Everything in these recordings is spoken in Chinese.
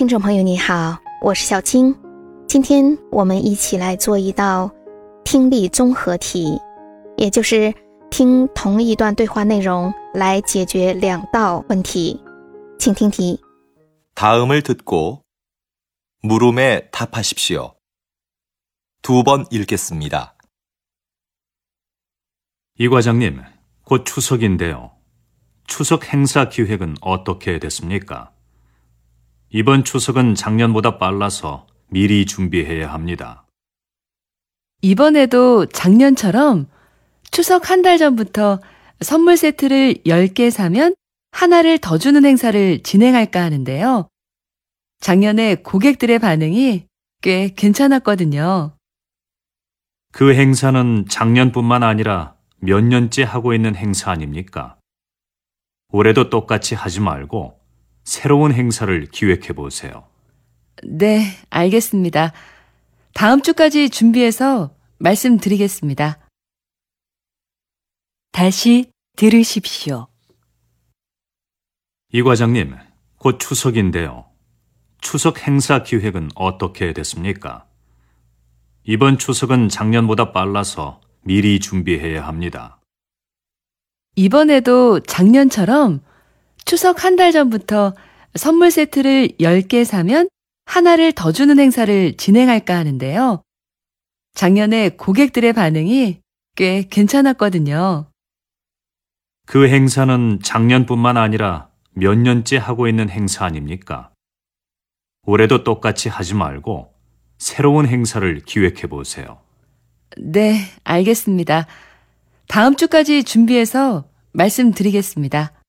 听众朋友你好，我是小青，今天我们一起来做一道听力综合题，也就是听同一段对话内容来解决两道问题。请听题。다음을듣고물음에답하십시오두번읽겠습니다 이 과장님, 곧 추석인데요. 추석 행사 기획은 어떻게 됐습니까? 이번 추석은 작년보다 빨라서 미리 준비해야 합니다. 이번에도 작년처럼 추석 한 달 전부터 선물 세트를 10개 사면 하나를 더 주는 행사를 진행할까 하는데요. 작년에 고객들의 반응이 꽤 괜찮았거든요. 그 행사는 작년뿐만 아니라 몇 년째 하고 있는 행사 아닙니까? 올해도 똑같이 하지 말고 새로운 행사를 기획해 보세요. 네, 알겠습니다. 다음 주까지 준비해서 말씀드리겠습니다. 다시 들으십시오. 이 과장님, 곧 추석인데요. 추석 행사 기획은 어떻게 됐습니까? 이번 추석은 작년보다 빨라서 미리 준비해야 합니다. 이번에도 작년처럼 추석 한 달 전부터 선물 세트를 10개 사면 하나를 더 주는 행사를 진행할까 하는데요. 작년에 고객들의 반응이 꽤 괜찮았거든요. 그 행사는 작년뿐만 아니라 몇 년째 하고 있는 행사 아닙니까? 올해도 똑같이 하지 말고 새로운 행사를 기획해 보세요. 네, 알겠습니다. 다음 주까지 준비해서 말씀드리겠습니다. “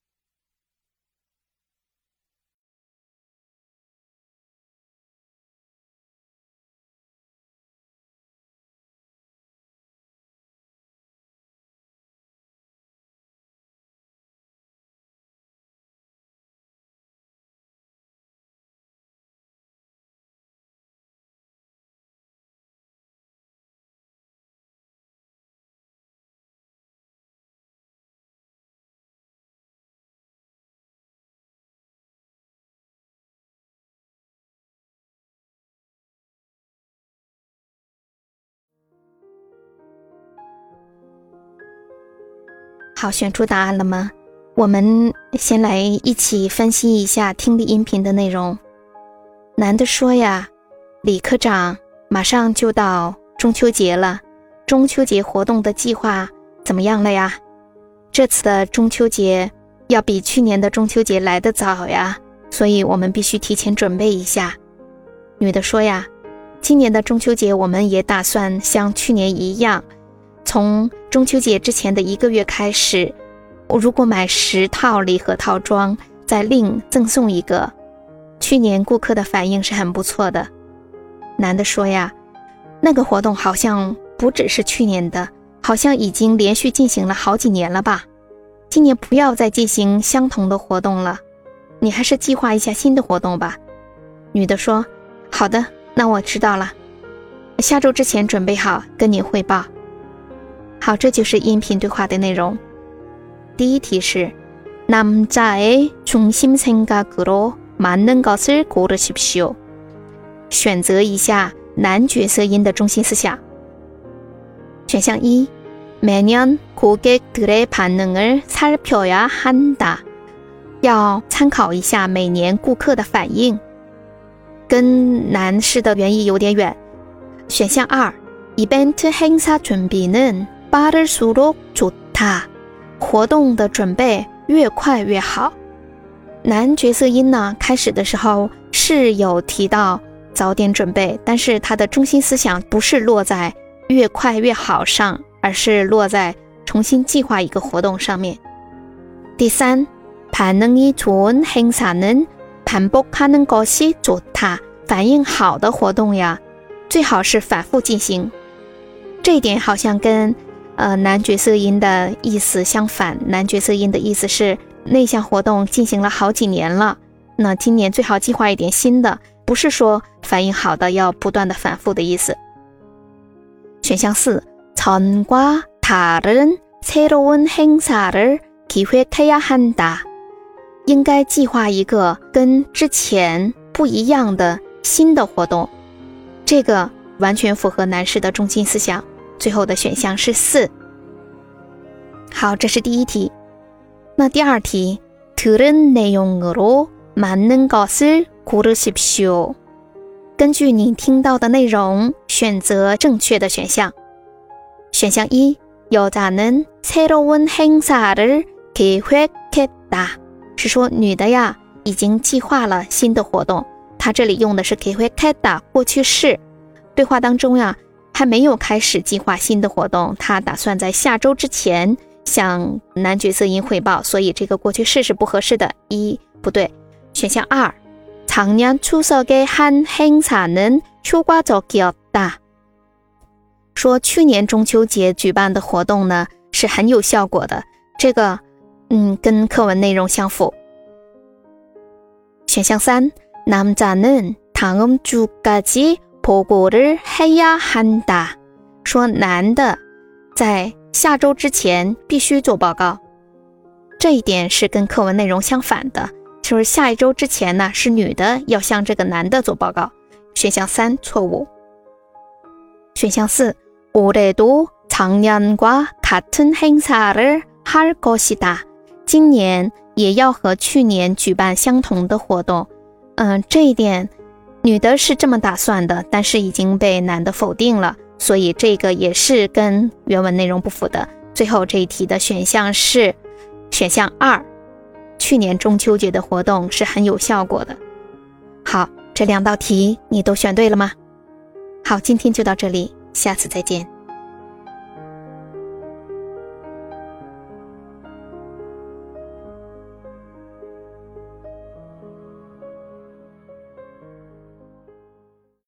好，选出答案了吗？我们先来一起分析一下听力音频的内容。男的说呀：“李科长，马上就到中秋节了，中秋节活动的计划怎么样了呀？这次的中秋节要比去年的中秋节来得早呀，所以我们必须提前准备一下。”女的说呀。今年的中秋节，我们也打算像去年一样，从中秋节之前的一个月开始，我如果买十套礼盒套装，再另赠送一个。去年顾客的反应是很不错的。男的说呀，那个活动好像不只是去年的，好像已经连续进行了好几年了吧？今年不要再进行相同的活动了，你还是计划一下新的活动吧。女的说，好的。那我知道了，下周之前准备好跟你汇报。好，这就是音频对话的内容。第一题是남자의중심생각으로맞는것을고르십시 오。 选择一下男角色音的中心思想。选项一，매년고객들의반응을살펴야한 다。 要参考一下每年顾客的反应。跟男士的原意有点远。选项二，event 행사준비는 빠를수록좋 다。 活动的准备越快越好。男角色音呢，开始的时候是有提到早点准备，但是它的中心思想不是落在越快越好上，而是落在重新计划一个活动上面。第三，반응이좋은행사는 반복하는것이좋 다。 反应好的活动呀，最好是反复进行。这一点好像跟 呃男角色音的意思相反。男角色音的意思是那项活动进行了好几年了，那今年最好计划一点新的，不是说反应好的要不断的反复的意思。选项四，전과다른새로운행사를기획해야한 다。 应该计划一个跟之前 不一样的新的活动，这个完全符合男士的中心思想。 最后的选项是四。好，这是第一题。那第二题，들은내용으로맞는것을고르십시 오。 根据你听到的内容，选择正确的选项。选项一，여자는새로운행사를계획했 다， 是说女的呀已经计划了新的活动。她这里用的是계획했다过去式。对话当中呀 还没有开始计划新的活动，她打算在下周之前。向男角色音汇报，所以这个过去式是不合适的。一不对，选项二，작년추석에한행사는효과적이었 다。 说去年中秋节举办的活动呢是很有效果的，这个嗯跟课文内容相符。选项三，남자는다음주까지 보고를해야한 다。 说男的在。下周之前必须做报告，这一点是跟课文内容相反的。就是下一周之前呢，是女的要向这个男的做报告。选项三错误。选项四，올해도작년과같은행사를할것이 다。 今年也要和去年举办相同的活动。嗯，这一点 女的是这么打算的，但是已经被男的否定了。所以这个也是跟原文内容不符的。最后这一题的选项是选项二，去年中秋节的活动是很有效果的。好，这两道题你都选对了吗？好，今天就到这里，下次再见。